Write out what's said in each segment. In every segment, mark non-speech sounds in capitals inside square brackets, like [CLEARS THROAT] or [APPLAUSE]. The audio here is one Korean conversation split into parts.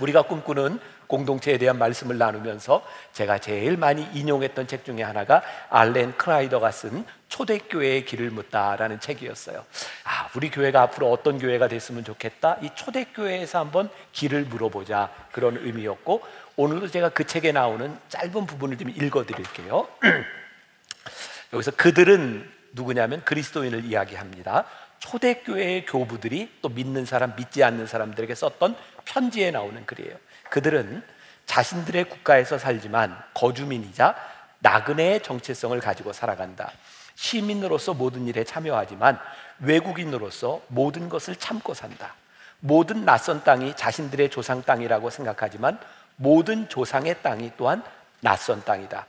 우리가 꿈꾸는 공동체에 대한 말씀을 나누면서 제가 제일 많이 인용했던 책 중에 하나가 알렌 크라이더가 쓴 초대교회의 길을 묻다라는 책이었어요. 아, 우리 교회가 앞으로 어떤 교회가 됐으면 좋겠다. 이 초대교회에서 한번 길을 물어보자. 그런 의미였고 오늘도 제가 그 책에 나오는 짧은 부분을 좀 읽어 드릴게요. [CLEARS THROAT] 여기서 그들은 누구냐면 그리스도인을 이야기합니다. 초대교회의 교부들이 또 믿는 사람, 믿지 않는 사람들에게 썼던 편지에 나오는 글이에요. 그들은 자신들의 국가에서 살지만 거주민이자 나그네의 정체성을 가지고 살아간다. 시민으로서 모든 일에 참여하지만 외국인으로서 모든 것을 참고 산다. 모든 낯선 땅이 자신들의 조상 땅이라고 생각하지만 모든 조상의 땅이 또한 낯선 땅이다.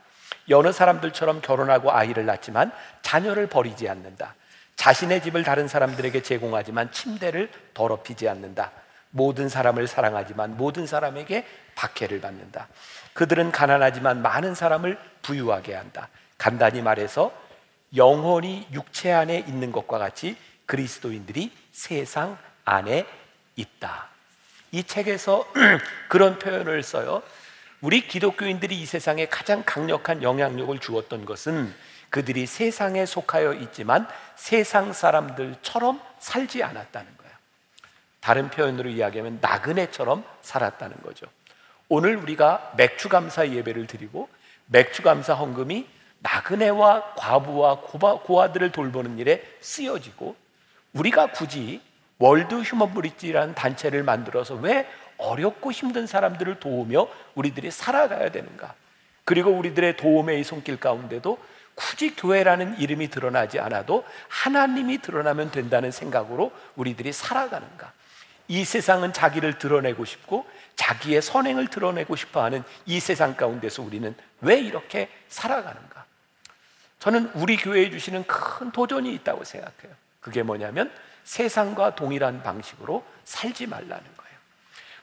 여느 사람들처럼 결혼하고 아이를 낳지만 자녀를 버리지 않는다. 자신의 집을 다른 사람들에게 제공하지만 침대를 더럽히지 않는다. 모든 사람을 사랑하지만 모든 사람에게 박해를 받는다. 그들은 가난하지만 많은 사람을 부유하게 한다. 간단히 말해서 영혼이 육체 안에 있는 것과 같이 그리스도인들이 세상 안에 있다. 이 책에서 [CLEARS THROAT] 그런 표현을 써요. 우리 기독교인들이 이 세상에 가장 강력한 영향력을 주었던 것은 그들이 세상에 속하여 있지만 세상 사람들처럼 살지 않았다는 거예요. 다른 표현으로 이야기하면 나그네처럼 살았다는 거죠. 오늘 우리가 맥추 감사 예배를 드리고 맥추 감사 헌금이 나그네와 과부와 고아들을 돌보는 일에 쓰여지고 우리가 굳이 월드 휴먼 브릿지라는 단체를 만들어서 왜 어렵고 힘든 사람들을 도우며 우리들이 살아가야 되는가? 그리고 우리들의 도움의 손길 가운데도 굳이 교회라는 이름이 드러나지 않아도 하나님이 드러나면 된다는 생각으로 우리들이 살아가는가? 이 세상은 자기를 드러내고 싶고 자기의 선행을 드러내고 싶어 하는 이 세상 가운데서 우리는 왜 이렇게 살아가는가? 저는 우리 교회에 주시는 큰 도전이 있다고 생각해요. 그게 뭐냐면 세상과 동일한 방식으로 살지 말라는 거예요.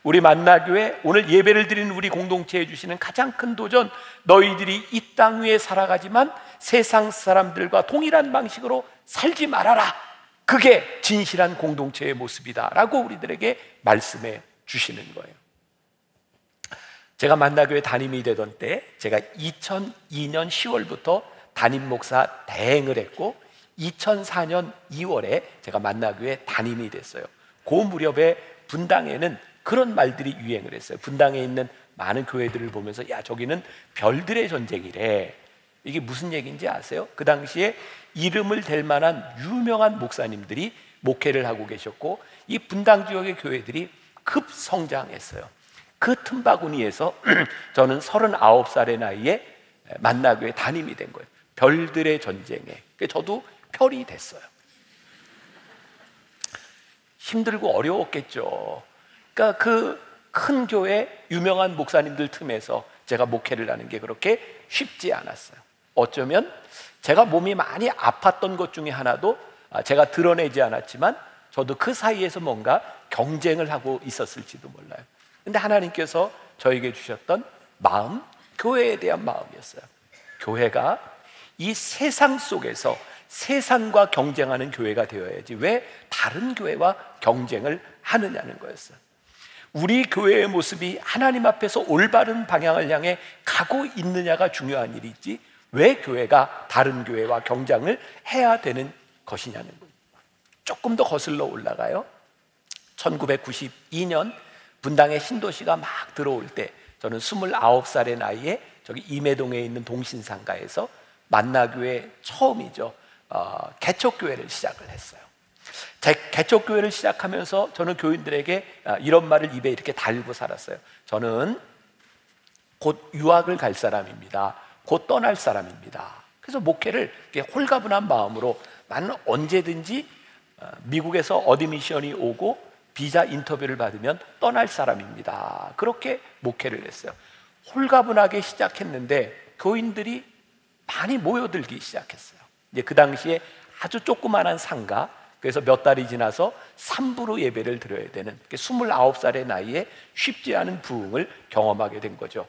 우리 만나교회 오늘 예배를 드리는 우리 공동체에 주시는 가장 큰 도전 너희들이 이 땅 위에 살아가지만 세상 사람들과 동일한 방식으로 살지 말아라. 그게 진실한 공동체의 모습이다라고 우리들에게 말씀해 주시는 거예요. 제가 만나교회 담임이 되던 때 제가 2002년 10월부터 담임 목사 대행을 했고 2004년 2월에 제가 만나교회 담임이 됐어요. 그 무렵에 분당에는 그런 말들이 유행을 했어요. 분당에 있는 많은 교회들을 보면서 야 저기는 별들의 전쟁이래. 이게 무슨 얘기인지 아세요? 그 당시에 이름을 댈 만한 유명한 목사님들이 목회를 하고 계셨고 이 분당 지역의 교회들이 급성장했어요. 그 틈바구니에서 [CLEARS THROAT] 저는 39살의 나이에 만나교회 담임이 된 거예요. 별들의 전쟁에. 저도 별이 됐어요. 힘들고 어려웠겠죠. 그러니까 그 큰 교회 유명한 목사님들 틈에서 제가 목회를 하는 게 그렇게 쉽지 않았어요. 어쩌면 제가 몸이 많이 아팠던 것 중에 하나도 아, 제가 드러내지 않았지만 저도 그 사이에서 뭔가 경쟁을 하고 있었을지도 몰라요. 근데 하나님께서 저에게 주셨던 마음, 교회에 대한 마음이었어요. 교회가 이 세상 속에서 세상과 경쟁하는 교회가 되어야지 왜 다른 교회와 경쟁을 하느냐는 거였어요. 우리 교회의 모습이 하나님 앞에서 올바른 방향을 향해 가고 있느냐가 중요한 일이지 왜 교회가 다른 교회와 경쟁을 해야 되는 것이냐는 거예요. 조금 더 거슬러 올라가요. 1992년 분당의 신도시가 막 들어올 때 저는 29살의 나이에 저기 임해동에 있는 동신상가에서 만나교회 처음이죠. 어, 개척교회를 시작을 했어요. 개척교회를 시작하면서 저는 교인들에게 아, 이런 말을 입에 이렇게 달고 살았어요. 저는 곧 유학을 갈 사람입니다. 곧 떠날 사람입니다. 그래서 목회를 홀가분한 마음으로 나는 언제든지 어, 미국에서 어디 미션이 오고 비자 인터뷰를 받으면 떠날 사람입니다. 그렇게 목회를 했어요. 홀가분하게 시작했는데 교인들이 많이 모여들기 시작했어요. 이제 그 당시에 아주 조그만한 상가, 그래서 몇 달이 지나서 3부로 예배를 드려야 되는 29살의 나이에 쉽지 않은 부흥을 경험하게 된 거죠.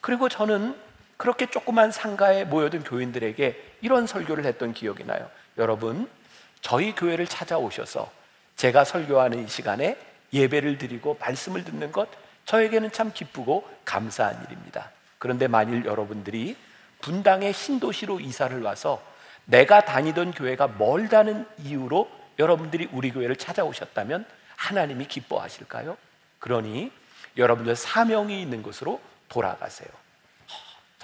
그리고 저는 그렇게 조그만 상가에 모여든 교인들에게 이런 설교를 했던 기억이 나요. 여러분, 저희 교회를 찾아오셔서 제가 설교하는 이 시간에 예배를 드리고 말씀을 듣는 것 저에게는 참 기쁘고 감사한 일입니다. 그런데 만일 여러분들이 분당의 신도시로 이사를 와서 내가 다니던 교회가 멀다는 이유로 여러분들이 우리 교회를 찾아오셨다면 하나님이 기뻐하실까요? 그러니 여러분들 사명이 있는 곳으로 돌아가세요.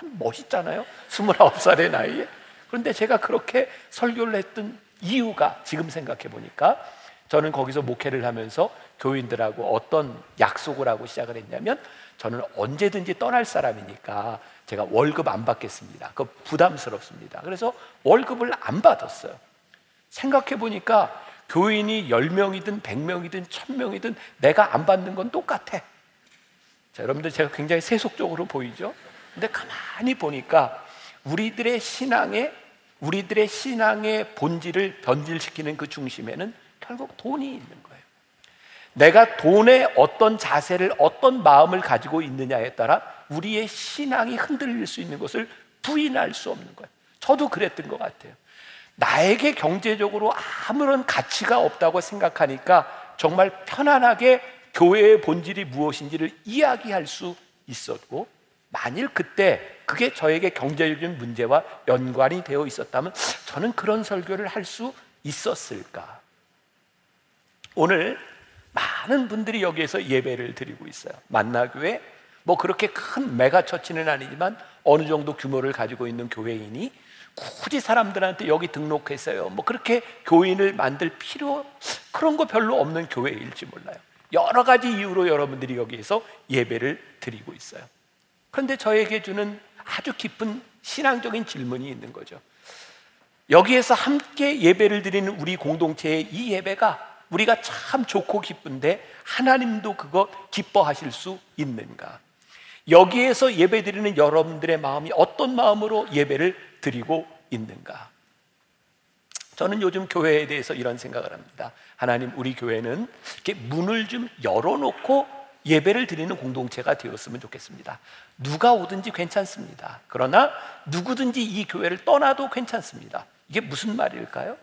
참 멋있잖아요. 29살의 나이에. 그런데 제가 그렇게 설교를 했던 이유가 지금 생각해 보니까 저는 거기서 목회를 하면서 교인들하고 어떤 약속을 하고 시작을 했냐면 저는 언제든지 떠날 사람이니까 제가 월급 안 받겠습니다. 그 부담스럽습니다. 그래서 월급을 안 받았어요. 생각해 보니까 교인이 10명이든 100명이든 1000명이든 내가 안 받는 건 똑같아. 자, 여러분들 제가 굉장히 세속적으로 보이죠? 근데 가만히 보니까 우리들의 신앙에 우리들의 신앙의 본질을 변질시키는 그 중심에는 결국 돈이 있는 거예요. 내가 돈에 어떤 자세를 어떤 마음을 가지고 있느냐에 따라 우리의 신앙이 흔들릴 수 있는 것을 부인할 수 없는 거예요. 저도 그랬던 것 같아요. 나에게 경제적으로 아무런 가치가 없다고 생각하니까 정말 편안하게 교회의 본질이 무엇인지를 이야기할 수 있었고 만일 그때 그게 저에게 경제적인 문제와 연관이 되어 있었다면 저는 그런 설교를 할 수 있었을까? 오늘 많은 분들이 여기에서 예배를 드리고 있어요. 만나교회 뭐 그렇게 큰 메가 처치는 아니지만 어느 정도 규모를 가지고 있는 교회이니 굳이 사람들한테 여기 등록했어요. 뭐 그렇게 교인을 만들 필요 그런 거 별로 없는 교회일지 몰라요. 여러 가지 이유로 여러분들이 여기에서 예배를 드리고 있어요. 그런데 저에게 주는 아주 깊은 신앙적인 질문이 있는 거죠. 여기에서 함께 예배를 드리는 우리 공동체의 이 예배가 우리가 참 좋고 기쁜데 하나님도 그거 기뻐하실 수 있는가? 여기에서 예배 드리는 여러분들의 마음이 어떤 마음으로 예배를 드리고 있는가? 저는 요즘 교회에 대해서 이런 생각을 합니다. 하나님, 우리 교회는 이렇게 문을 좀 열어놓고 예배를 드리는 공동체가 되었으면 좋겠습니다. 누가 오든지 괜찮습니다. 그러나 누구든지 이 교회를 떠나도 괜찮습니다. 이게 무슨 말일까요?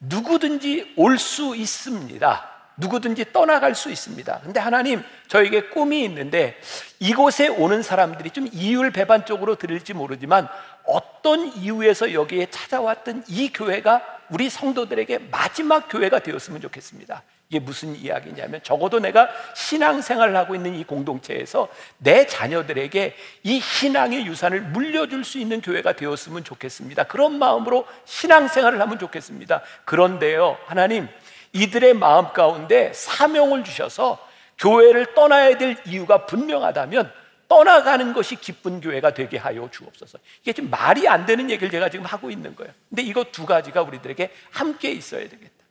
누구든지 올 수 있습니다. 누구든지 떠나갈 수 있습니다. 근데 하나님, 저에게 꿈이 있는데 이곳에 오는 사람들이 좀 이율배반적으로 들을지 모르지만 어떤 이유에서 여기에 찾아왔던 이 교회가 우리 성도들에게 마지막 교회가 되었으면 좋겠습니다. 이게 무슨 이야기냐면 적어도 내가 신앙생활을 하고 있는 이 공동체에서 내 자녀들에게 이 신앙의 유산을 물려줄 수 있는 교회가 되었으면 좋겠습니다. 그런 마음으로 신앙생활을 하면 좋겠습니다. 그런데요, 하나님, 이들의 마음 가운데 사명을 주셔서 교회를 떠나야 될 이유가 분명하다면 떠나가는 것이 기쁜 교회가 되게 하여 주옵소서. 이게 지금 말이 안 되는 얘기를 제가 지금 하고 있는 거예요. 근데 이거 두 가지가 우리들에게 함께 있어야 되겠다.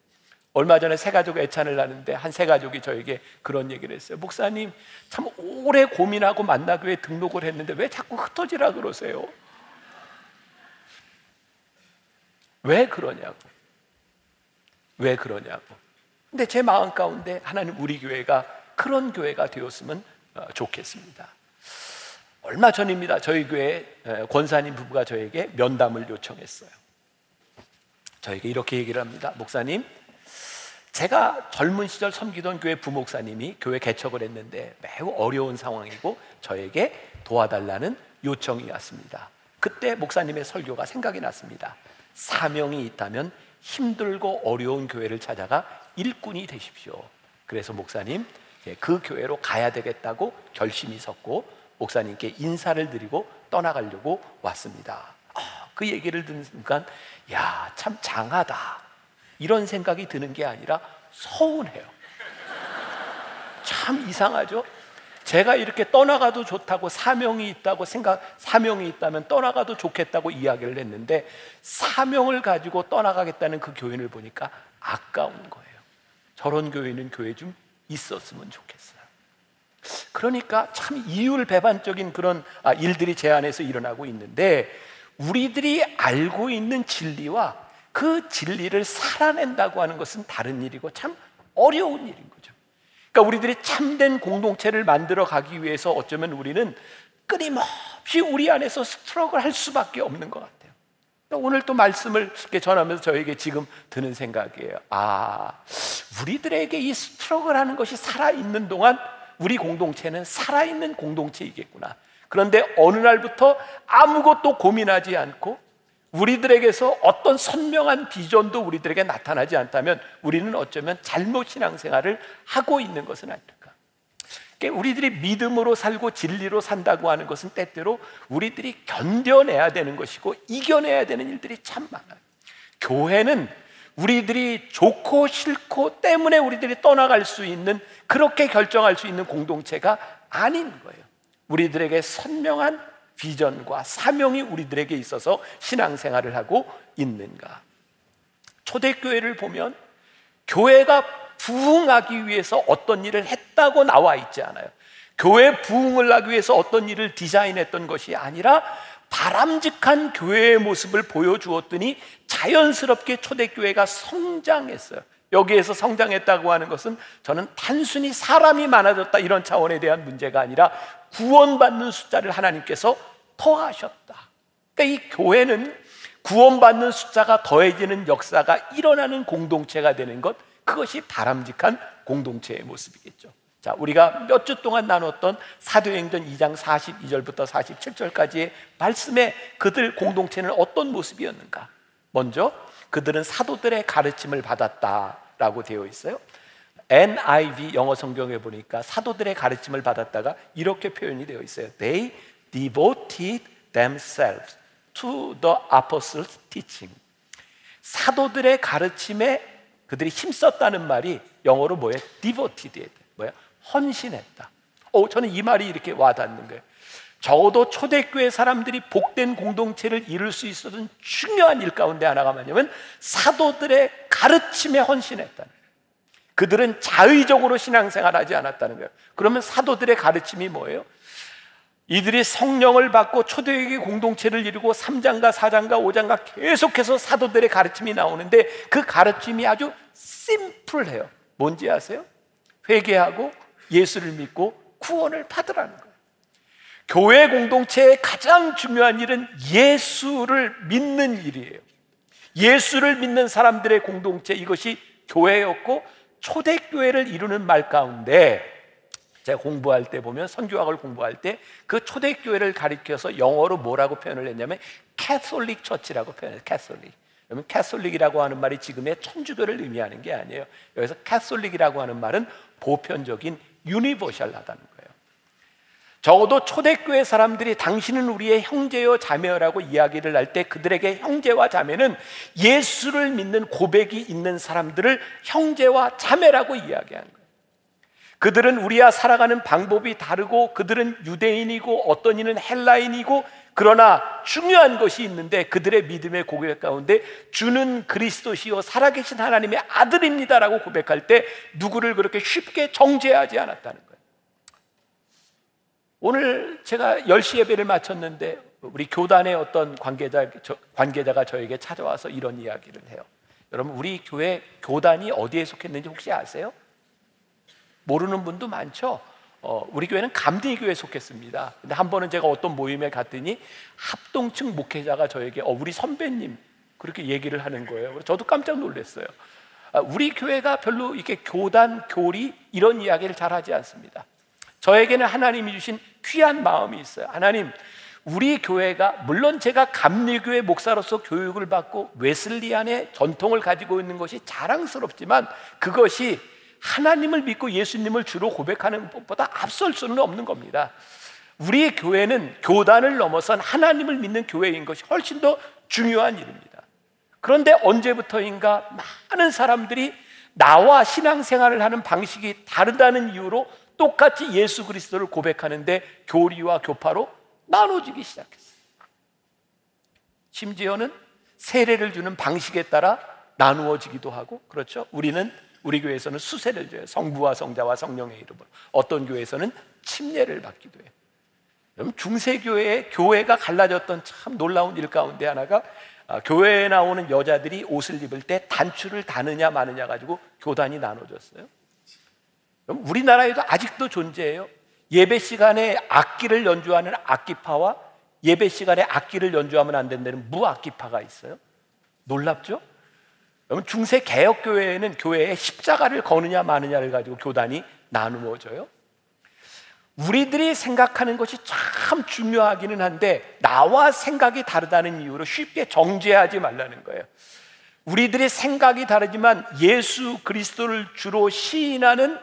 얼마 전에 새 가족 애찬을 하는데 한새 가족이 저에게 그런 얘기를 했어요. 목사님, 참 오래 고민하고 만나교회 등록을 했는데 왜 자꾸 흩어지라 그러세요? 왜 그러냐고. 왜 그러냐고. 근데 제 마음 가운데 하나님 우리 교회가 그런 교회가 되었으면 어, 좋겠습니다. 얼마 전입니다. 저희 교회 권사님 부부가 저에게 면담을 요청했어요. 저에게 이렇게 얘기를 합니다. 목사님, 제가 젊은 시절 섬기던 교회 부목사님이 교회 개척을 했는데 매우 어려운 상황이고 저에게 도와달라는 요청이 왔습니다. 그때 목사님의 설교가 생각이 났습니다. 사명이 있다면 힘들고 어려운 교회를 찾아가 일꾼이 되십시오. 그래서 목사님 그 교회로 가야 되겠다고 결심이 섰고 목사님께 인사를 드리고 떠나가려고 왔습니다. 아, 그 얘기를 듣는 순간 야 참 장하다. 이런 생각이 드는 게 아니라 서운해요. 참 이상하죠? 제가 이렇게 떠나가도 좋다고 사명이 있다고 생각, 사명이 있다면 떠나가도 좋겠다고 이야기를 했는데 사명을 가지고 떠나가겠다는 그 교인을 보니까 아까운 거예요. 저런 교인은 교회 좀 있었으면 좋겠어요. 그러니까 참 이율 배반적인 그런 아, 일들이 제 안에서 일어나고 있는데 우리들이 알고 있는 진리와 그 진리를 살아낸다고 하는 것은 다른 일이고 참 어려운 일인 거죠. 그러니까 우리들이 참된 공동체를 만들어 가기 위해서 어쩌면 우리는 끊임없이 우리 안에서 스트럭을 할 수밖에 없는 것 같아요. 오늘 또 말씀을 이렇게 전하면서 저에게 지금 드는 생각이에요. 아, 우리들에게 이 스트럭을 하는 것이 살아있는 동안 우리 공동체는 살아있는 공동체이겠구나. 그런데 어느 날부터 아무것도 고민하지 않고 우리들에게서 어떤 선명한 비전도 우리들에게 나타나지 않다면 우리는 어쩌면 잘못 신앙생활을 하고 있는 것은 아닐까. 그러니까 우리들이 믿음으로 살고 진리로 산다고 하는 것은 때때로 우리들이 견뎌내야 되는 것이고 이겨내야 되는 일들이 참 많아요. 교회는 우리들이 좋고 싫고 때문에 우리들이 떠나갈 수 있는 그렇게 결정할 수 있는 공동체가 아닌 거예요. 우리들에게 선명한 비전과 사명이 우리들에게 있어서 신앙생활을 하고 있는가? 초대교회를 보면 교회가 부흥하기 위해서 어떤 일을 했다고 나와 있지 않아요. 교회 부흥을 하기 위해서 어떤 일을 디자인했던 것이 아니라 바람직한 교회의 모습을 보여주었더니 자연스럽게 초대교회가 성장했어요. 여기에서 성장했다고 하는 것은 저는 단순히 사람이 많아졌다 이런 차원에 대한 문제가 아니라 구원받는 숫자를 하나님께서 더하셨다. 그러니까 이 교회는 구원받는 숫자가 더해지는 역사가 일어나는 공동체가 되는 것, 그것이 바람직한 공동체의 모습이겠죠. 자, 우리가 몇 주 동안 나눴던 사도행전 2장 42절부터 47절까지의 말씀에 그들 공동체는 어떤 모습이었는가? 먼저 그들은 사도들의 가르침을 받았다 라고 되어 있어요. NIV 영어 성경에 보니까 사도들의 가르침을 받았다가 이렇게 표현이 되어 있어요. They devoted themselves to the apostles' teaching. 사도들의 가르침에 그들이 힘썼다는 말이 영어로 뭐예요? devoted. 뭐야? 헌신했다. 어, 저는 이 말이 이렇게 와닿는 거예요. 적어도 초대교회 사람들이 복된 공동체를 이룰 수 있었던 중요한 일 가운데 하나가 뭐냐면 사도들의 가르침에 헌신했다는 거예요. 그들은 자의적으로 신앙생활하지 않았다는 거예요. 그러면 사도들의 가르침이 뭐예요? 이들이 성령을 받고 초대교회 공동체를 이루고 3장과 4장과 5장과 계속해서 사도들의 가르침이 나오는데 그 가르침이 아주 심플해요. 뭔지 아세요? 회개하고 예수를 믿고 구원을 받으라는 거예요. 교회 공동체의 가장 중요한 일은 예수를 믿는 일이에요. 예수를 믿는 사람들의 공동체 이것이 교회였고 초대교회를 이루는 말 가운데 제가 공부할 때 보면 선교학을 공부할 때 그 초대교회를 가리켜서 영어로 뭐라고 표현을 했냐면 Catholic Church라고 표현해요. 캐톨릭. 그러면 Catholic이라고 하는 말이 지금의 천주교를 의미하는 게 아니에요. 여기서 Catholic이라고 하는 말은 보편적인 universal하다는 거예요. 적어도 초대교회 사람들이 당신은 우리의 형제요 자매요라고 이야기를 할 때 그들에게 형제와 자매는 예수를 믿는 고백이 있는 사람들을 형제와 자매라고 이야기하는 거예요. 그들은 우리와 살아가는 방법이 다르고 그들은 유대인이고 어떤 이는 헬라인이고 그러나 중요한 것이 있는데 그들의 믿음의 고백 가운데 주는 그리스도시요 살아계신 하나님의 아들입니다라고 고백할 때 누구를 그렇게 쉽게 정죄하지 않았다는 거예요. 오늘 제가 10시 예배를 마쳤는데 우리 교단의 어떤 관계자, 관계자가 저에게 찾아와서 이런 이야기를 해요. 여러분, 우리 교회 교단이 어디에 속했는지 혹시 아세요? 모르는 분도 많죠. 어, 우리 교회는 감리 교회에 속했습니다. 근데 한 번은 제가 어떤 모임에 갔더니 합동층 목회자가 저에게 어, 우리 선배님 그렇게 얘기를 하는 거예요. 저도 깜짝 놀랐어요. 아, 우리 교회가 별로 이렇게 교단, 교리 이런 이야기를 잘 하지 않습니다. 저에게는 하나님이 주신 귀한 마음이 있어요. 하나님, 우리 교회가 물론 제가 감리교회 목사로서 교육을 받고 웨슬리안의 전통을 가지고 있는 것이 자랑스럽지만 그것이 하나님을 믿고 예수님을 주로 고백하는 것보다 앞설 수는 없는 겁니다. 우리의 교회는 교단을 넘어선 하나님을 믿는 교회인 것이 훨씬 더 중요한 일입니다. 그런데 언제부터인가 많은 사람들이 나와 신앙생활을 하는 방식이 다르다는 이유로 똑같이 예수 그리스도를 고백하는데 교리와 교파로 나눠지기 시작했어요. 심지어는 세례를 주는 방식에 따라 나누어지기도 하고 그렇죠. 우리는 우리 교회에서는 수세를 줘요. 성부와 성자와 성령의 이름으로. 어떤 교회에서는 침례를 받기도 해요. 여러분 중세교회의 교회가 갈라졌던 참 놀라운 일 가운데 하나가 아, 교회에 나오는 여자들이 옷을 입을 때 단추를 다느냐 마느냐 가지고 교단이 나눠졌어요. 우리나라에도 아직도 존재해요. 예배 시간에 악기를 연주하는 악기파와 예배 시간에 악기를 연주하면 안 된다는 무악기파가 있어요. 놀랍죠? 여러분 중세 개혁 교회에는 교회에 십자가를 거느냐 마느냐를 가지고 교단이 나누어져요. 우리들이 생각하는 것이 참 중요하기는 한데 나와 생각이 다르다는 이유로 쉽게 정죄하지 말라는 거예요. 우리들의 생각이 다르지만 예수 그리스도를 주로 시인하는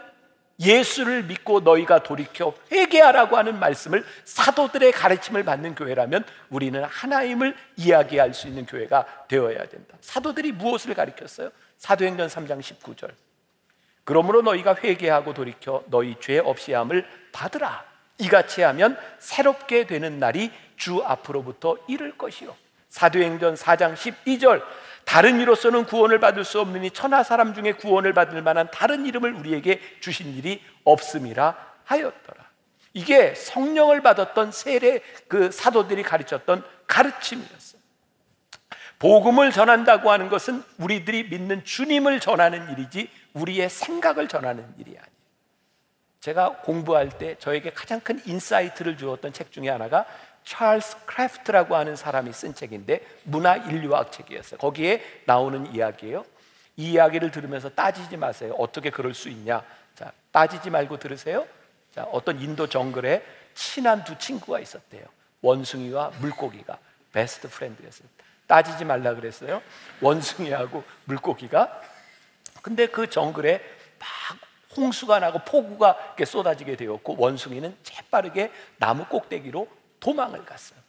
예수를 믿고 너희가 돌이켜 회개하라고 하는 말씀을 사도들의 가르침을 받는 교회라면 우리는 하나님을 이야기할 수 있는 교회가 되어야 된다. 사도들이 무엇을 가르쳤어요? 사도행전 3장 19절. 그러므로 너희가 회개하고 돌이켜 너희 죄 없이 함을 받으라. 이같이 하면 새롭게 되는 날이 주 앞으로부터 이를 것이요. 사도행전 4장 12절. 다른 이로서는 구원을 받을 수 없느니 천하 사람 중에 구원을 받을 만한 다른 이름을 우리에게 주신 일이 없음이라 하였더라. 이게 성령을 받았던 세례 그 사도들이 가르쳤던 가르침이었어요. 복음을 전한다고 하는 것은 우리들이 믿는 주님을 전하는 일이지 우리의 생각을 전하는 일이 아니에요. 제가 공부할 때 저에게 가장 큰 insight를 주었던 책 중에 하나가 찰스 크래프트라고 하는 사람이 쓴 책인데 문화 인류학 책이었어요. 거기에 나오는 이야기예요. 이 이야기를 들으면서 따지지 마세요. 어떻게 그럴 수 있냐? 자, 따지지 말고 들으세요. 자, 어떤 인도 정글에 친한 두 친구가 있었대요. 원숭이와 물고기가 best friend였어요. 따지지 말라 그랬어요. 원숭이하고 물고기가. 근데 그 정글에 막 홍수가 나고 폭우가 쏟아지게 되었고 원숭이는 재빠르게 나무 꼭대기로 도망을 갔어요.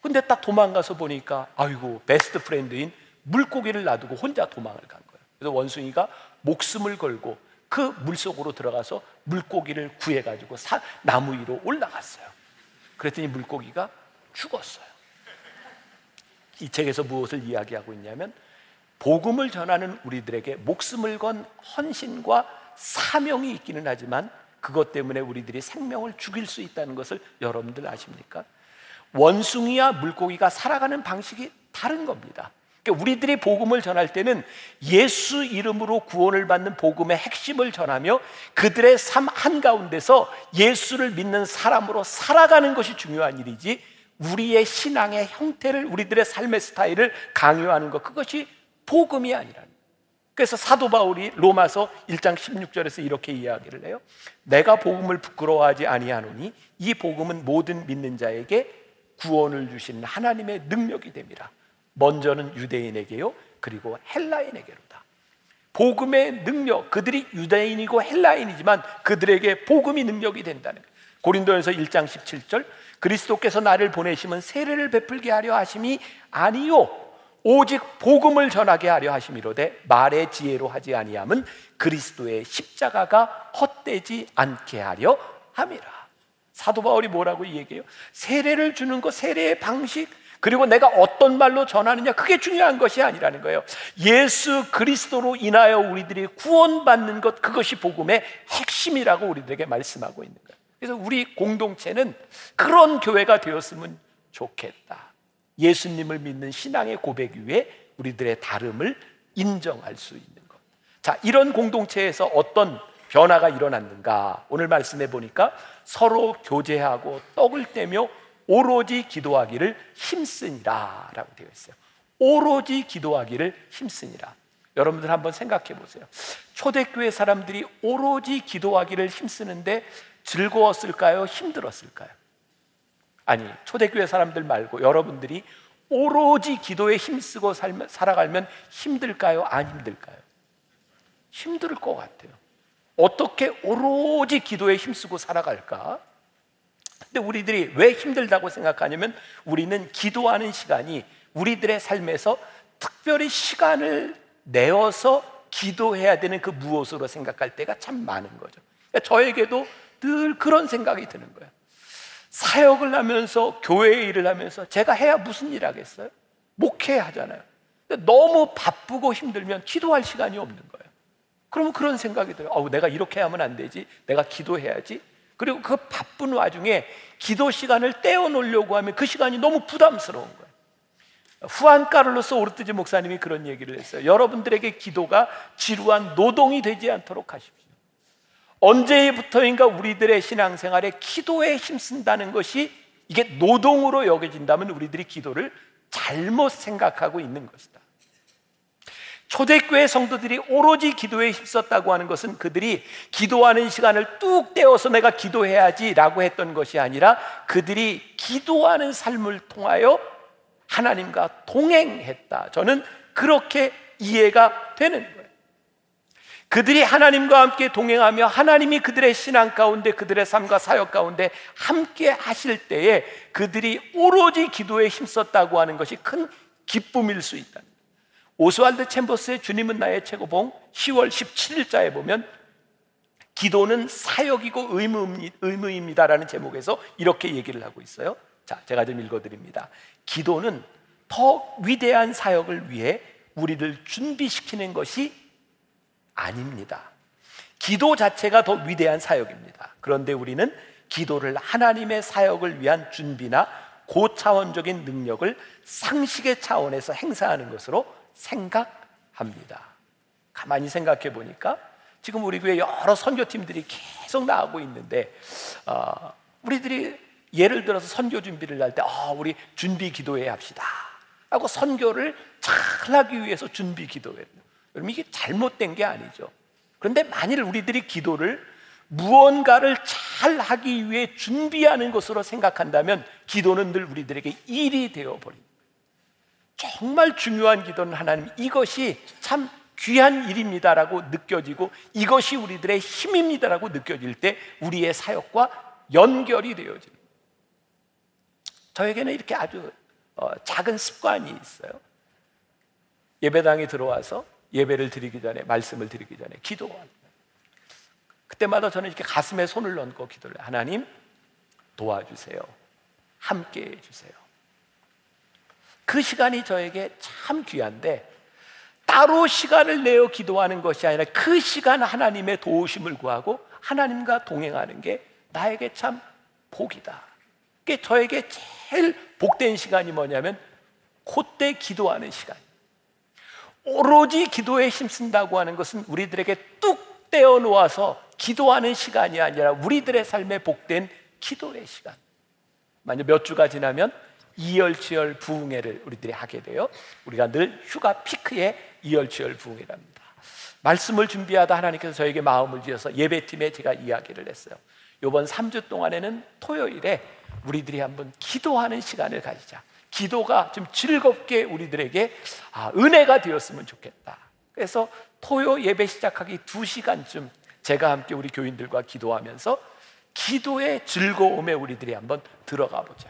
근데 딱 도망가서 보니까 아이고 베스트 프렌드인 물고기를 놔두고 혼자 도망을 간 거예요. 그래서 원숭이가 목숨을 걸고 그 물속으로 들어가서 물고기를 구해 가지고 나무 위로 올라갔어요. 그랬더니 물고기가 죽었어요. 이 책에서 무엇을 이야기하고 있냐면 복음을 전하는 우리들에게 목숨을 건 헌신과 사명이 있기는 하지만 그것 때문에 우리들이 생명을 죽일 수 있다는 것을 여러분들 아십니까? 원숭이와 물고기가 살아가는 방식이 다른 겁니다. 그러니까 우리들이 복음을 전할 때는 예수 이름으로 구원을 받는 복음의 핵심을 전하며 그들의 삶 한가운데서 예수를 믿는 사람으로 살아가는 것이 중요한 일이지 우리의 신앙의 형태를 우리들의 삶의 스타일을 강요하는 것 그것이 복음이 아니라는 그래서 사도 바울이 로마서 1장 16절에서 이렇게 이야기를 해요. 내가 복음을 부끄러워하지 아니하노니 이 복음은 모든 믿는 자에게 구원을 주시는 하나님의 능력이 됩니다. 먼저는 유대인에게요. 그리고 헬라인에게로다. 복음의 능력, 그들이 유대인이고 헬라인이지만 그들에게 복음이 능력이 된다는 거예요. 고린도에서 1장 17절 그리스도께서 나를 보내시면 세례를 베풀게 하려 하심이 아니요 오직 복음을 전하게 하려 하심이로되 말의 지혜로 하지 아니함은 그리스도의 십자가가 헛되지 않게 하려 함이라. 사도 바울이 뭐라고 얘기해요? 세례를 주는 것, 세례의 방식, 그리고 내가 어떤 말로 전하느냐, 그게 중요한 것이 아니라는 거예요. 예수 그리스도로 인하여 우리들이 구원받는 것, 그것이 복음의 핵심이라고 우리들에게 말씀하고 있는 거예요. 그래서 우리 공동체는 그런 교회가 되었으면 좋겠다. 예수님을 믿는 신앙의 고백 위에 우리들의 다름을 인정할 수 있는 것. 자, 이런 공동체에서 어떤 변화가 일어났는가? 오늘 말씀해 보니까 서로 교제하고 떡을 떼며 오로지 기도하기를 힘쓰니라 라고 되어 있어요. 오로지 기도하기를 힘쓰니라. 여러분들 한번 생각해 보세요. 초대교회 사람들이 오로지 기도하기를 힘쓰는데 즐거웠을까요? 힘들었을까요? 아니 초대교회 사람들 말고 여러분들이 오로지 기도에 힘쓰고 살면, 살아가면 힘들까요? 안 힘들까요? 힘들 것 같아요. 어떻게 오로지 기도에 힘쓰고 살아갈까? 근데 우리들이 왜 힘들다고 생각하냐면 우리는 기도하는 시간이 우리들의 삶에서 특별히 시간을 내어서 기도해야 되는 그 무엇으로 생각할 때가 참 많은 거죠. 그러니까 저에게도 늘 그런 생각이 드는 거예요. 사역을 하면서 교회 일을 하면서 제가 해야 무슨 일 하겠어요? 목회 하잖아요. 너무 바쁘고 힘들면 기도할 시간이 없는 거예요. 그러면 그런 생각이 들어요. 어, 내가 이렇게 하면 안 되지. 내가 기도해야지. 그리고 그 바쁜 와중에 기도 시간을 떼어 놓으려고 하면 그 시간이 너무 부담스러운 거예요. 후안 카를로스 오르트지 목사님이 그런 얘기를 했어요. 여러분들에게 기도가 지루한 노동이 되지 않도록 하십시오. 언제부터인가 우리들의 신앙생활에 기도에 힘쓴다는 것이 이게 노동으로 여겨진다면 우리들이 기도를 잘못 생각하고 있는 것이다. 초대교회 성도들이 오로지 기도에 힘썼다고 하는 것은 그들이 기도하는 시간을 뚝 떼어서 내가 기도해야지라고 했던 것이 아니라 그들이 기도하는 삶을 통하여 하나님과 동행했다. 저는 그렇게 이해가 되는 거예요. 그들이 하나님과 함께 동행하며 하나님이 그들의 신앙 가운데 그들의 삶과 사역 가운데 함께 하실 때에 그들이 오로지 기도에 힘썼다고 하는 것이 큰 기쁨일 수 있다. 오스왈드 챔버스의 주님은 나의 최고봉 10월 17일자에 보면 기도는 사역이고 의무입니다 라는 제목에서 이렇게 얘기를 하고 있어요. 자, 제가 좀 읽어드립니다. 기도는 더 위대한 사역을 위해 우리를 준비시키는 것이 아닙니다. 기도 자체가 더 위대한 사역입니다. 그런데 우리는 기도를 하나님의 사역을 위한 준비나 고차원적인 능력을 상식의 차원에서 행사하는 것으로 생각합니다. 가만히 생각해 보니까 지금 우리 교회 여러 선교팀들이 계속 나오고 있는데 어, 우리들이 예를 들어서 선교 준비를 할 때 어, 우리 준비 기도회 합시다 하고 선교를 잘 하기 위해서 준비 기도회를 여러분 이게 잘못된 게 아니죠. 그런데 만일 우리들이 기도를 무언가를 잘 하기 위해 준비하는 것으로 생각한다면 기도는 늘 우리들에게 일이 되어 버립니다. 정말 중요한 기도는 하나님 이것이 참 귀한 일입니다라고 느껴지고 이것이 우리들의 힘입니다라고 느껴질 때 우리의 사역과 연결이 되어집니다. 저에게는 이렇게 아주 어, 작은 습관이 있어요. 예배당에 들어와서 예배를 드리기 전에 말씀을 드리기 전에 기도하는 그때마다 저는 이렇게 가슴에 손을 얹고 기도를 해요. 하나님 도와주세요. 함께 해주세요. 그 시간이 저에게 참 귀한데 따로 시간을 내어 기도하는 것이 아니라 그 시간 하나님의 도우심을 구하고 하나님과 동행하는 게 나에게 참 복이다. 그게 저에게 제일 복된 시간이 뭐냐면 그때 기도하는 시간. 오로지 기도에 힘쓴다고 하는 것은 우리들에게 뚝 떼어 놓아서 기도하는 시간이 아니라 우리들의 삶에 복된 기도의 시간. 만약 몇 주가 지나면 이열치열 부흥회를 우리들이 하게 돼요. 우리가 늘 휴가 피크에 이열치열 부흥회랍니다. 말씀을 준비하다 하나님께서 저에게 마음을 주셔서 예배팀에 제가 이야기를 했어요. 이번 3주 동안에는 토요일에 우리들이 한번 기도하는 시간을 가지자. 기도가 좀 즐겁게 우리들에게 아, 은혜가 되었으면 좋겠다. 그래서 토요 예배 시작하기 2시간쯤 제가 함께 우리 교인들과 기도하면서 기도의 즐거움에 우리들이 한번 들어가 보자.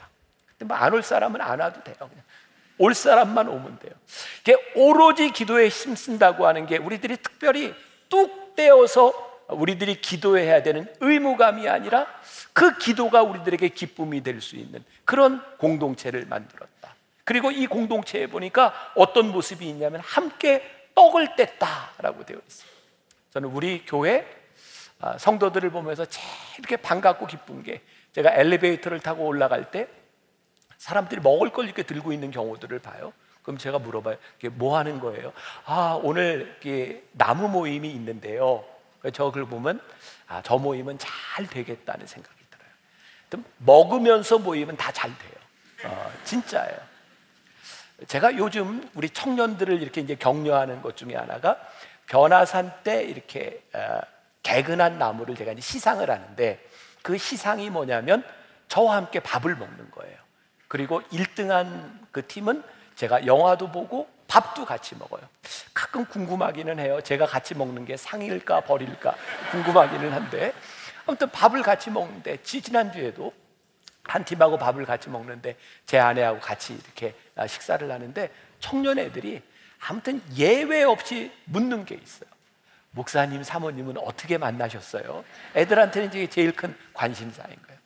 근데 뭐 안 올 사람은 안 와도 돼요. 그냥 올 사람만 오면 돼요. 이게 오로지 기도에 힘쓴다고 하는 게 우리들이 특별히 뚝 떼어서 우리들이 기도해야 되는 의무감이 아니라 그 기도가 우리들에게 기쁨이 될 수 있는 그런 공동체를 만들었다. 그리고 이 공동체에 보니까 어떤 모습이 있냐면 함께 떡을 뗐다라고 되어 있어요. 저는 우리 교회 아, 성도들을 보면서 제일 반갑고 기쁜 게 제가 엘리베이터를 타고 올라갈 때 사람들이 먹을 걸 이렇게 들고 있는 경우들을 봐요. 그럼 제가 물어봐요. 이게 뭐 하는 거예요? 아, 오늘 이게 나무 모임이 있는데요. 저걸 보면 아, 저 모임은 잘 되겠다는 생각이 들어요. 먹으면서 모임은 다 잘 돼요. 어, 진짜예요. 제가 요즘 우리 청년들을 이렇게 이제 격려하는 것 중에 하나가 변화산 때 이렇게 어, 개근한 나무를 제가 이제 시상을 하는데 그 시상이 뭐냐면 저와 함께 밥을 먹는 거예요. 그리고 1등한 그 팀은 제가 영화도 보고 밥도 같이 먹어요. 가끔 궁금하기는 해요. 제가 같이 먹는 게 상일까 버릴까 궁금하기는 한데 아무튼 밥을 같이 먹는데 지난주에도 한 팀하고 밥을 같이 먹는데 제 아내하고 같이 이렇게 식사를 하는데 청년 애들이 아무튼 예외 없이 묻는 게 있어요. 목사님, 사모님은 어떻게 만나셨어요? 애들한테는 이제 제일 큰 관심사인 거예요.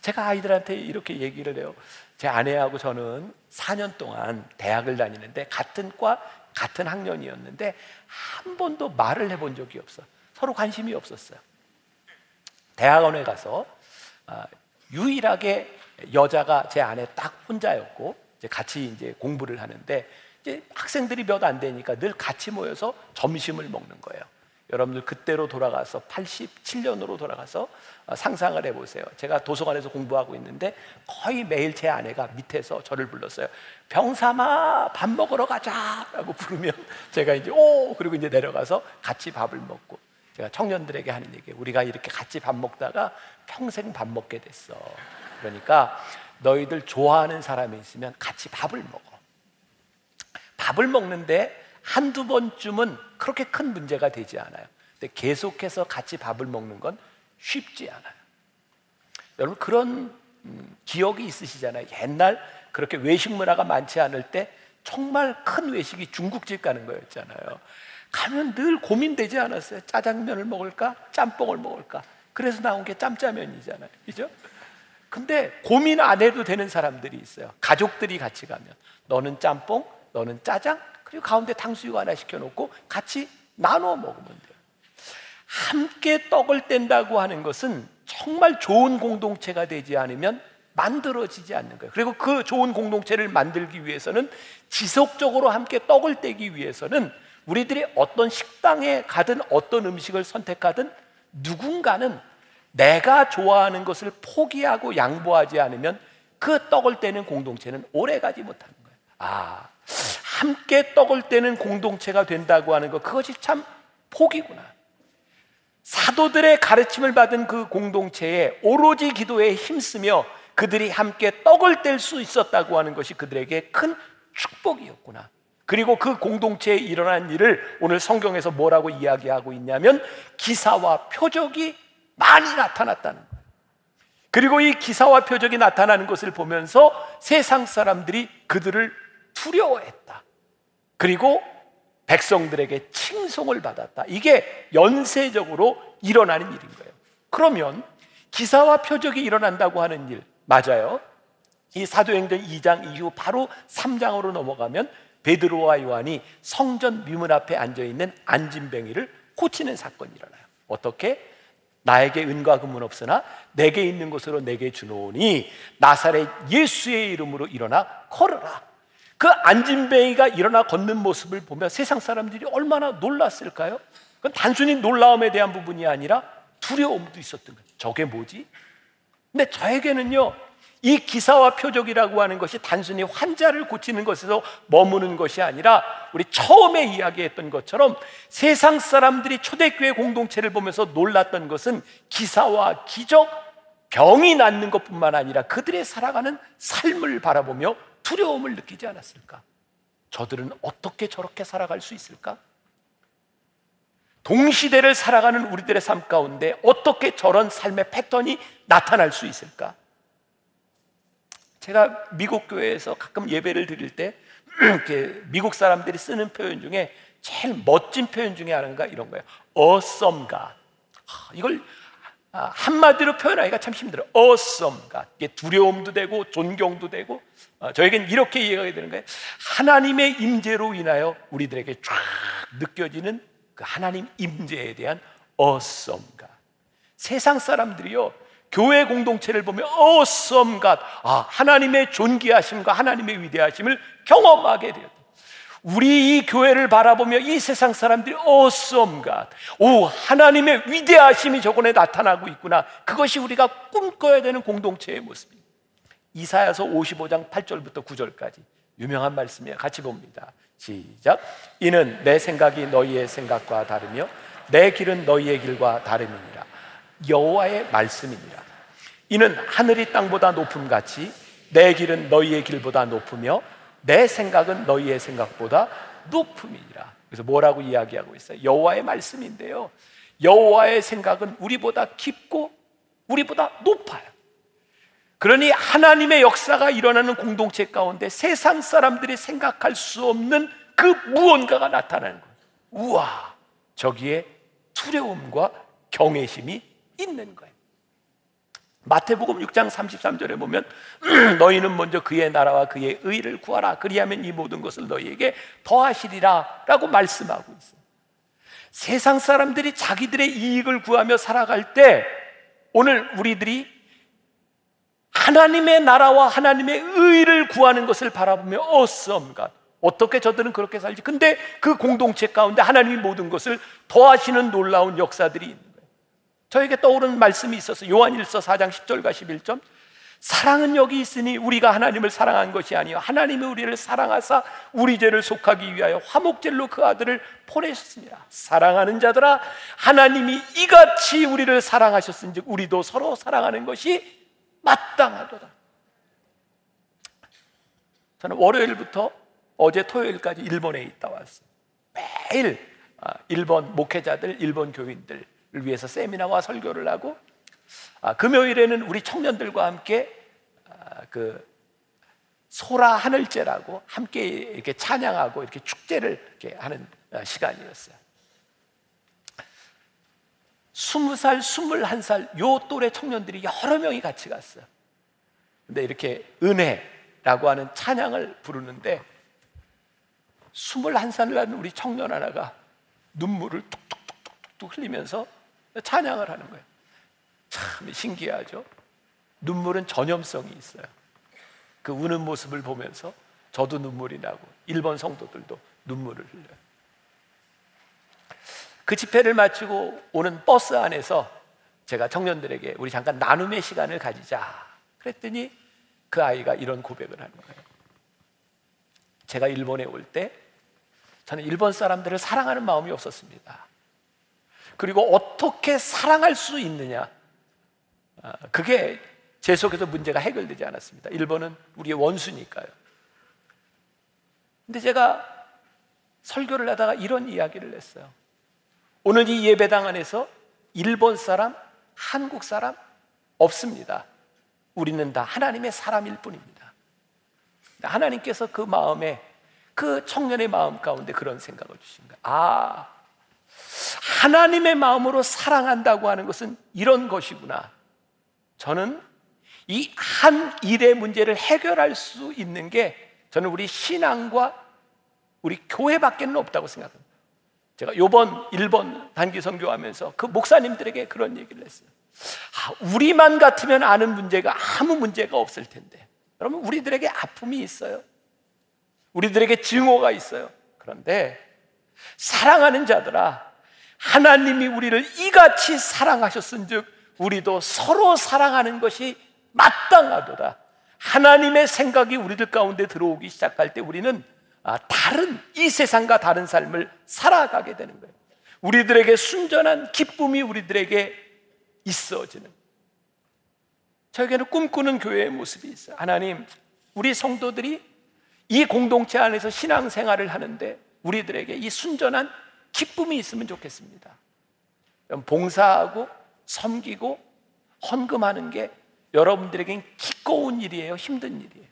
제가 아이들한테 이렇게 얘기를 해요. 제 아내하고 저는 4년 동안 대학을 다니는데 같은 과, 같은 학년이었는데 한 번도 말을 해본 적이 없어. 서로 관심이 없었어요. 대학원에 가서 아, 유일하게 여자가 제 아내 딱 혼자였고 이제 같이 이제 공부를 하는데 이제 학생들이 몇 안 되니까 늘 같이 모여서 점심을 먹는 거예요. 여러분들 그때로 돌아가서 87년으로 돌아가서 어, 상상을 해보세요. 제가 도서관에서 공부하고 있는데 거의 매일 제 아내가 밑에서 저를 불렀어요. 병삼아 밥 먹으러 가자라고 부르면 제가 이제 오 그리고 이제 내려가서 같이 밥을 먹고 제가 청년들에게 하는 얘기 우리가 이렇게 같이 밥 먹다가 평생 밥 먹게 됐어. 그러니까 너희들 좋아하는 사람이 있으면 같이 밥을 먹어. 밥을 먹는데 한두 번쯤은 그렇게 큰 문제가 되지 않아요. 근데 계속해서 같이 밥을 먹는 건 쉽지 않아요. 여러분 그런 음, 기억이 있으시잖아요. 옛날 그렇게 외식 문화가 많지 않을 때 정말 큰 외식이 중국집 가는 거였잖아요. 가면 늘 고민되지 않았어요. 짜장면을 먹을까? 짬뽕을 먹을까? 그래서 나온 게 짬짜면이잖아요. 그죠? 근데 고민 안 해도 되는 사람들이 있어요. 가족들이 같이 가면. 너는 짬뽕, 너는 짜장, 그리고 가운데 탕수육 하나 시켜놓고 같이 나눠 먹으면 돼요. 함께 떡을 뗀다고 하는 것은 정말 좋은 공동체가 되지 않으면 만들어지지 않는 거예요. 그리고 그 좋은 공동체를 만들기 위해서는 지속적으로 함께 떡을 떼기 위해서는 우리들이 어떤 식당에 가든 어떤 음식을 선택하든 누군가는 내가 좋아하는 것을 포기하고 양보하지 않으면 그 떡을 떼는 공동체는 오래 가지 못하는 거예요. 아, 함께 떡을 떼는 공동체가 된다고 하는 것, 그것이 참 복이구나. 사도들의 가르침을 받은 그 공동체에 오로지 기도에 힘쓰며 그들이 함께 떡을 뗄 수 있었다고 하는 것이 그들에게 큰 축복이었구나. 그리고 그 공동체에 일어난 일을 오늘 성경에서 뭐라고 이야기하고 있냐면 기사와 표적이 많이 나타났다는 거예요. 그리고 이 기사와 표적이 나타나는 것을 보면서 세상 사람들이 그들을 두려워했다. 그리고 백성들에게 칭송을 받았다. 이게 연쇄적으로 일어나는 일인 거예요. 그러면 기사와 표적이 일어난다고 하는 일, 맞아요. 이 사도행전 2장 이후 바로 3장으로 넘어가면 베드로와 요한이 성전 미문 앞에 앉아 있는 안진뱅이를 고치는 사건이 일어나요. 어떻게? 나에게 은과 금은 없으나 내게 있는 것으로 내게 주노니 나사렛 예수의 이름으로 일어나 걸어라. 그 안진뱅이가 일어나 걷는 모습을 보며 세상 사람들이 얼마나 놀랐을까요? 그건 단순히 놀라움에 대한 부분이 아니라 두려움도 있었던 거예요. 저게 뭐지? 근데 저에게는요, 이 기사와 표적이라고 하는 것이 단순히 환자를 고치는 것에서 머무는 것이 아니라 우리 처음에 이야기했던 것처럼 세상 사람들이 초대교회 공동체를 보면서 놀랐던 것은 기사와 기적, 병이 낫는 것뿐만 아니라 그들의 살아가는 삶을 바라보며 두려움을 느끼지 않았을까? 저들은 어떻게 저렇게 살아갈 수 있을까? 동시대를 살아가는 우리들의 삶 가운데 어떻게 저런 삶의 패턴이 나타날 수 있을까? 제가 미국 교회에서 가끔 예배를 드릴 때 [CLEARS THROAT] 미국 사람들이 쓰는 표현 중에 제일 멋진 표현 중에 하나가 이런 거예요. awesome. 이걸 아, 한마디로 표현하기가 참 힘들어요. awesome 두려움도 되고 존경도 되고 어, 저에겐 이렇게 이해가 되는 거예요. 하나님의 임재로 인하여 우리들에게 쫙 느껴지는 그 하나님 임재에 대한 God. 세상 사람들이요 교회 공동체를 보면 God, 아, 하나님의 존귀하심과 하나님의 위대하심을 경험하게 되었다. 우리 이 교회를 바라보며 이 세상 사람들이 awesome God, 오, 하나님의 위대하심이 저번에 나타나고 있구나. 그것이 우리가 꿈꿔야 되는 공동체의 모습입니다. 이사야서 55장 8절부터 9절까지 유명한 말씀이에요. 같이 봅니다. 시작. 이는 내 생각이 너희의 생각과 다르며 내 길은 너희의 길과 다름이니라. 여호와의 말씀이니라. 이는 하늘이 땅보다 높음 같이 내 길은 너희의 길보다 높으며 내 생각은 너희의 생각보다 높음이니라. 그래서 뭐라고 이야기하고 있어요? 여호와의 말씀인데요. 여호와의 생각은 우리보다 깊고 우리보다 높아요. 그러니 하나님의 역사가 일어나는 공동체 가운데 세상 사람들이 생각할 수 없는 그 무언가가 나타나는 거예요. 우와, 저기에 두려움과 경외심이 있는 거예요. 마태복음 6장 33절에 보면 [CLEARS THROAT] 너희는 먼저 그의 나라와 그의 의를 구하라 그리하면 이 모든 것을 너희에게 더하시리라 라고 말씀하고 있어요. 세상 사람들이 자기들의 이익을 구하며 살아갈 때 오늘 우리들이 하나님의 나라와 하나님의 의를 구하는 것을 바라보며 God, 어떻게 저들은 그렇게 살지? 근데 그 공동체 가운데 하나님이 모든 것을 더하시는 놀라운 역사들이 있는. 저에게 떠오르는 말씀이 있어서 요한일서 4장 10절과 11절 사랑은 여기 있으니 우리가 하나님을 사랑한 것이 아니요 하나님이 우리를 사랑하사 우리 죄를 속하기 위하여 화목제로 그 아들을 보내셨습니다. 사랑하는 자들아 하나님이 이같이 우리를 사랑하셨은즉 우리도 서로 사랑하는 것이 마땅하도다. 저는 월요일부터 어제 토요일까지 일본에 있다 왔어요. 매일 아, 일본 목회자들, 일본 교인들을 위해서 세미나와 설교를 하고 아, 금요일에는 우리 청년들과 함께 아, 그 소라 하늘제라고 함께 이렇게 찬양하고 이렇게 축제를 이렇게 하는 시간이었어요. 스무 살, 스물한 살, 요 또래 청년들이 여러 명이 같이 갔어요. 근데 이렇게 은혜라고 하는 찬양을 부르는데 21살을 난 우리 청년 하나가 눈물을 뚝뚝뚝뚝 흘리면서 찬양을 하는 거예요. 참 신기하죠? 눈물은 전염성이 있어요. 그 우는 모습을 보면서 저도 눈물이 나고 일본 성도들도 눈물을 흘려요. 그 집회를 마치고 오는 버스 안에서 제가 청년들에게 우리 잠깐 나눔의 시간을 가지자. 그랬더니 그 아이가 이런 고백을 하는 거예요. 제가 일본에 올 때 저는 일본 사람들을 사랑하는 마음이 없었습니다. 그리고 어떻게 사랑할 수 있느냐? 아, 그게 제 속에서 문제가 해결되지 않았습니다. 일본은 우리의 원수니까요. 근데 제가 설교를 하다가 이런 이야기를 했어요. 오늘 이 예배당 안에서 일본 사람, 한국 사람 없습니다. 우리는 다 하나님의 사람일 뿐입니다. 하나님께서 그 마음에 그 청년의 마음 가운데 그런 생각을 주신 거예요. 아, 하나님의 마음으로 사랑한다고 하는 것은 이런 것이구나. 저는 이 한 일의 문제를 해결할 수 있는 게 저는 우리 신앙과 우리 교회밖에는 없다고 생각합니다. 제가 요번 일본 단기 선교하면서 그 목사님들에게 그런 얘기를 했어요. 아, 우리만 같으면 아는 문제가 아무 문제가 없을 텐데. 여러분, 우리들에게 아픔이 있어요. 우리들에게 증오가 있어요. 그런데 사랑하는 자들아 하나님이 우리를 이같이 사랑하셨은 즉 우리도 서로 사랑하는 것이 마땅하도다. 하나님의 생각이 우리들 가운데 들어오기 시작할 때 우리는 아, 다른 이 세상과 다른 삶을 살아가게 되는 거예요. 우리들에게 순전한 기쁨이 우리들에게 있어지는. 저에게는 꿈꾸는 교회의 모습이 있어요. 하나님, 우리 성도들이 이 공동체 안에서 신앙생활을 하는데 우리들에게 이 순전한 기쁨이 있으면 좋겠습니다. 봉사하고 섬기고 헌금하는 게 여러분들에겐 기꺼운 일이에요, 힘든 일이에요.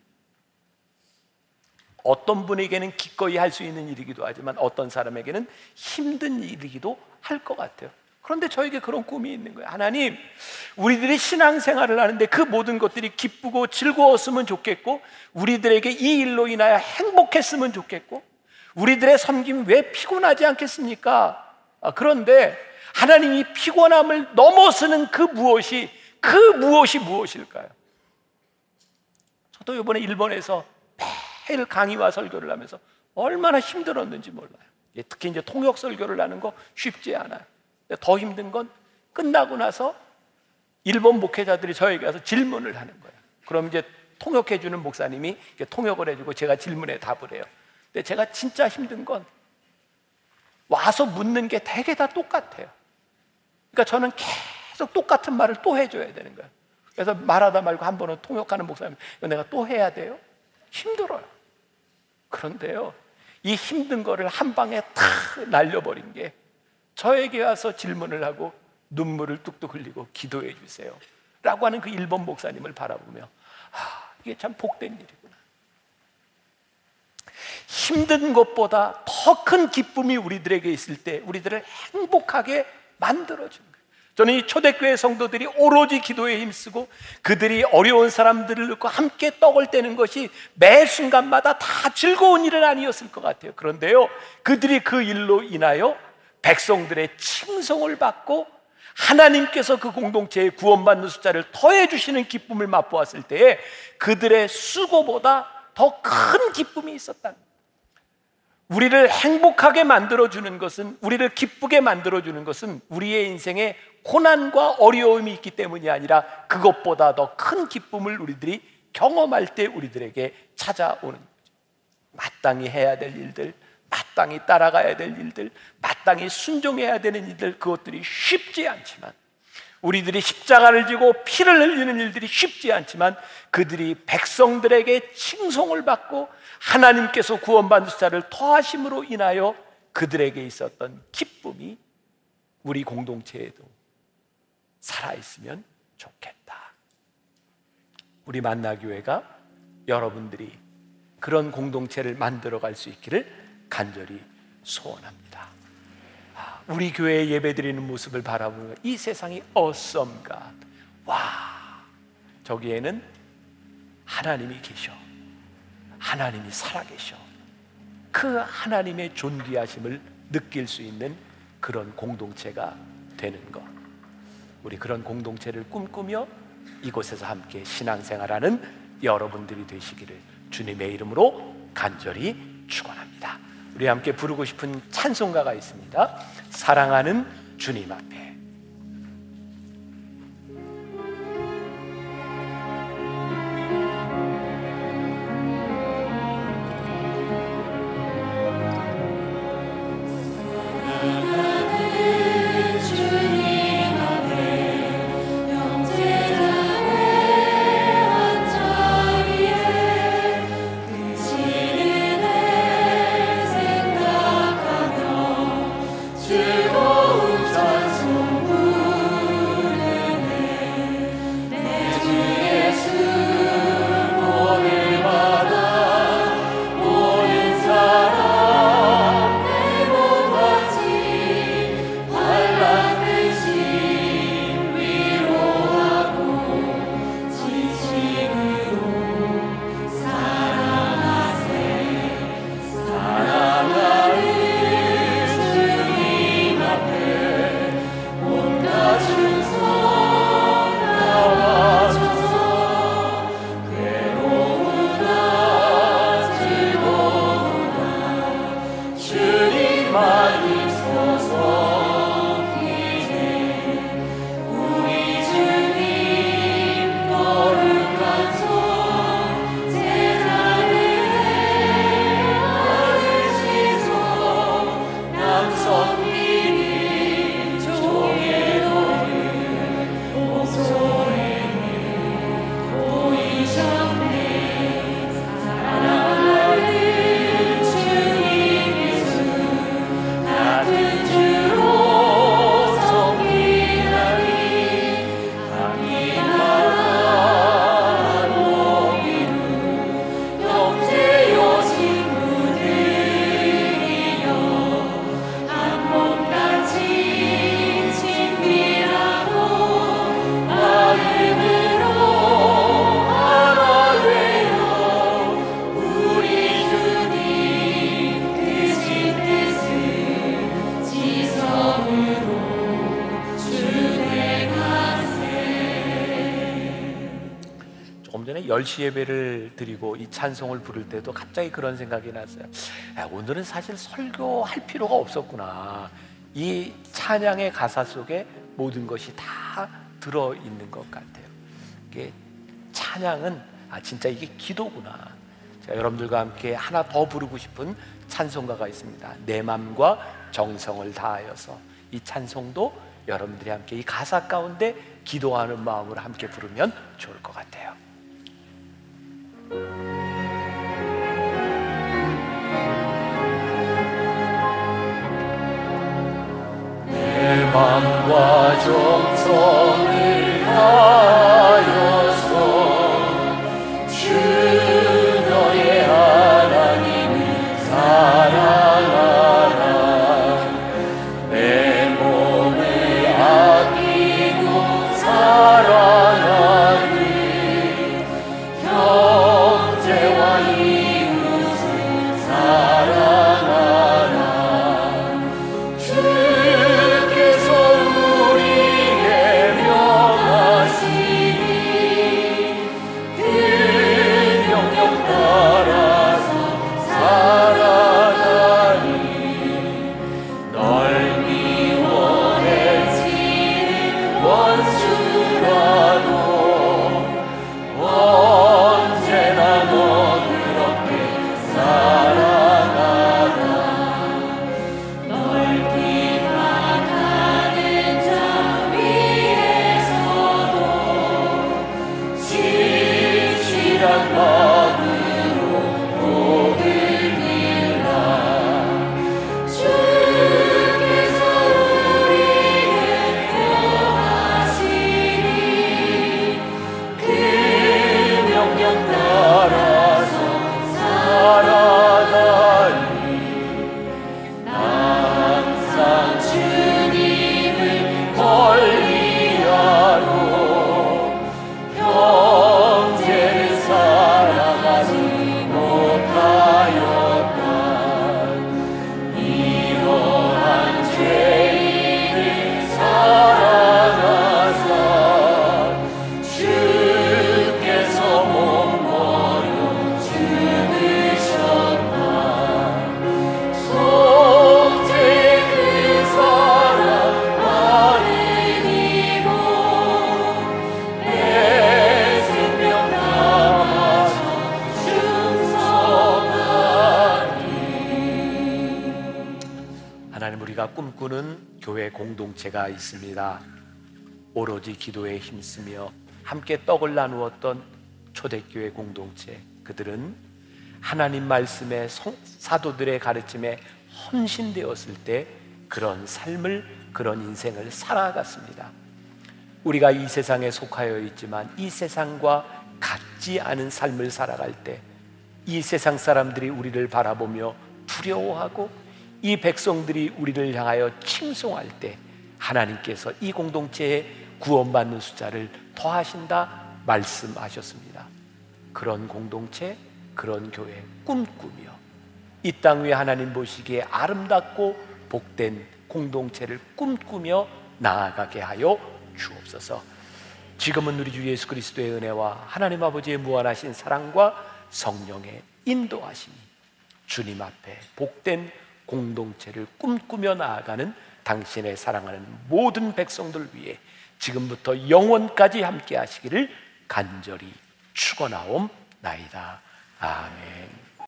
어떤 분에게는 기꺼이 할 수 있는 일이기도 하지만 어떤 사람에게는 힘든 일이기도 할 것 같아요. 그런데 저에게 그런 꿈이 있는 거예요. 하나님, 우리들이 신앙생활을 하는데 그 모든 것들이 기쁘고 즐거웠으면 좋겠고, 우리들에게 이 일로 인하여 행복했으면 좋겠고, 우리들의 섬김 왜 피곤하지 않겠습니까? 아, 그런데 하나님이 피곤함을 넘어서는 그 무엇이, 그 무엇이 무엇일까요? 저도 이번에 일본에서 매일 강의와 설교를 하면서 얼마나 힘들었는지 몰라요. 특히 이제 통역 설교를 하는 거 쉽지 않아요. 더 힘든 건 끝나고 나서 일본 목회자들이 저에게 와서 질문을 하는 거예요. 그럼 이제 통역해 주는 목사님이 통역을 해주고 제가 질문에 답을 해요. 근데 제가 진짜 힘든 건 와서 묻는 게 대개 다 똑같아요. 그러니까 저는 계속 똑같은 말을 또 해줘야 되는 거예요. 그래서 말하다 말고 한 번은 통역하는 목사님, 내가 또 해야 돼요? 힘들어요. 그런데요, 이 힘든 거를 한 방에 탁 날려버린 게 저에게 와서 질문을 하고 눈물을 뚝뚝 흘리고 기도해 주세요. 라고 하는 그 일본 목사님을 바라보며 아, 이게 참 복된 일이구나. 힘든 것보다 더 큰 기쁨이 우리들에게 있을 때 우리들을 행복하게 만들어주는 거예요. 저는 이 초대교회 성도들이 오로지 기도에 힘쓰고 그들이 어려운 사람들을 놓고 함께 떡을 떼는 것이 매 순간마다 다 즐거운 일은 아니었을 것 같아요. 그런데요, 그들이 그 일로 인하여 백성들의 칭송을 받고 하나님께서 그 공동체에 구원받는 숫자를 더해 주시는 기쁨을 맛보았을 때에 그들의 수고보다 더 큰 기쁨이 있었다. 우리를 행복하게 만들어주는 것은, 우리를 기쁘게 만들어주는 것은 우리의 인생에 고난과 어려움이 있기 때문이 아니라 그것보다 더 큰 기쁨을 우리들이 경험할 때 우리들에게 찾아오는 거죠. 마땅히 해야 될 일들, 마땅히 따라가야 될 일들, 마땅히 순종해야 되는 일들, 그것들이 쉽지 않지만 우리들이 십자가를 지고 피를 흘리는 일들이 쉽지 않지만 그들이 백성들에게 칭송을 받고 하나님께서 구원받는 자를 토하심으로 인하여 그들에게 있었던 기쁨이 우리 공동체에도 살아있으면 좋겠다. 우리 만나교회가 여러분들이 그런 공동체를 만들어 갈 수 있기를 간절히 소원합니다. 아, 우리 교회 예배드리는 모습을 바라보면 이 세상이 God. 와, 저기에는 하나님이 계셔. 하나님이 살아계셔. 그 하나님의 존귀하심을 느낄 수 있는 그런 공동체가 되는 것. 우리 그런 공동체를 꿈꾸며 이곳에서 함께 신앙생활하는 여러분들이 되시기를 주님의 이름으로 간절히 축원합니다. 우리 함께 부르고 싶은 찬송가가 있습니다. 사랑하는 주님 앞에 10시 예배를 드리고 이 찬송을 부를 때도 갑자기 그런 생각이 났어요. 야, 오늘은 사실 설교할 필요가 없었구나. 이 찬양의 가사 속에 모든 것이 다 들어 있는 것 같아요. 이게 찬양은 아 진짜 이게 기도구나. 제가 여러분들과 함께 하나 더 부르고 싶은 찬송가가 있습니다. 내 마음과 정성을 다하여서 이 찬송도 여러분들이 함께 이 가사 가운데 기도하는 마음으로 함께 부르면 좋을 것 같아요. 내 맘과 정성을 다 교회가 꿈꾸는 교회 공동체가 있습니다. 오로지 기도에 힘쓰며 함께 떡을 나누었던 초대교회 공동체. 그들은 하나님 말씀의 성- 사도들의 가르침에 헌신되었을 때 그런 삶을 그런 인생을 살아갔습니다. 우리가 이 세상에 속하여 있지만 이 세상과 같지 않은 삶을 살아갈 때 이 세상 사람들이 우리를 바라보며 두려워하고 이 백성들이 우리를 향하여 칭송할 때 하나님께서 이 공동체에 구원받는 숫자를 더하신다 말씀하셨습니다. 그런 공동체, 그런 교회 꿈꾸며 이 땅 위에 하나님 보시기에 아름답고 복된 공동체를 꿈꾸며 나아가게 하여 주옵소서. 지금은 우리 주 예수 그리스도의 은혜와 하나님 아버지의 무한하신 사랑과 성령의 인도하심이 주님 앞에 복된 공동체를 꿈꾸며 나아가는 당신의 사랑하는 모든 백성들 위해 지금부터 영원까지 함께 하시기를 간절히 축원하옵나이다. 아멘.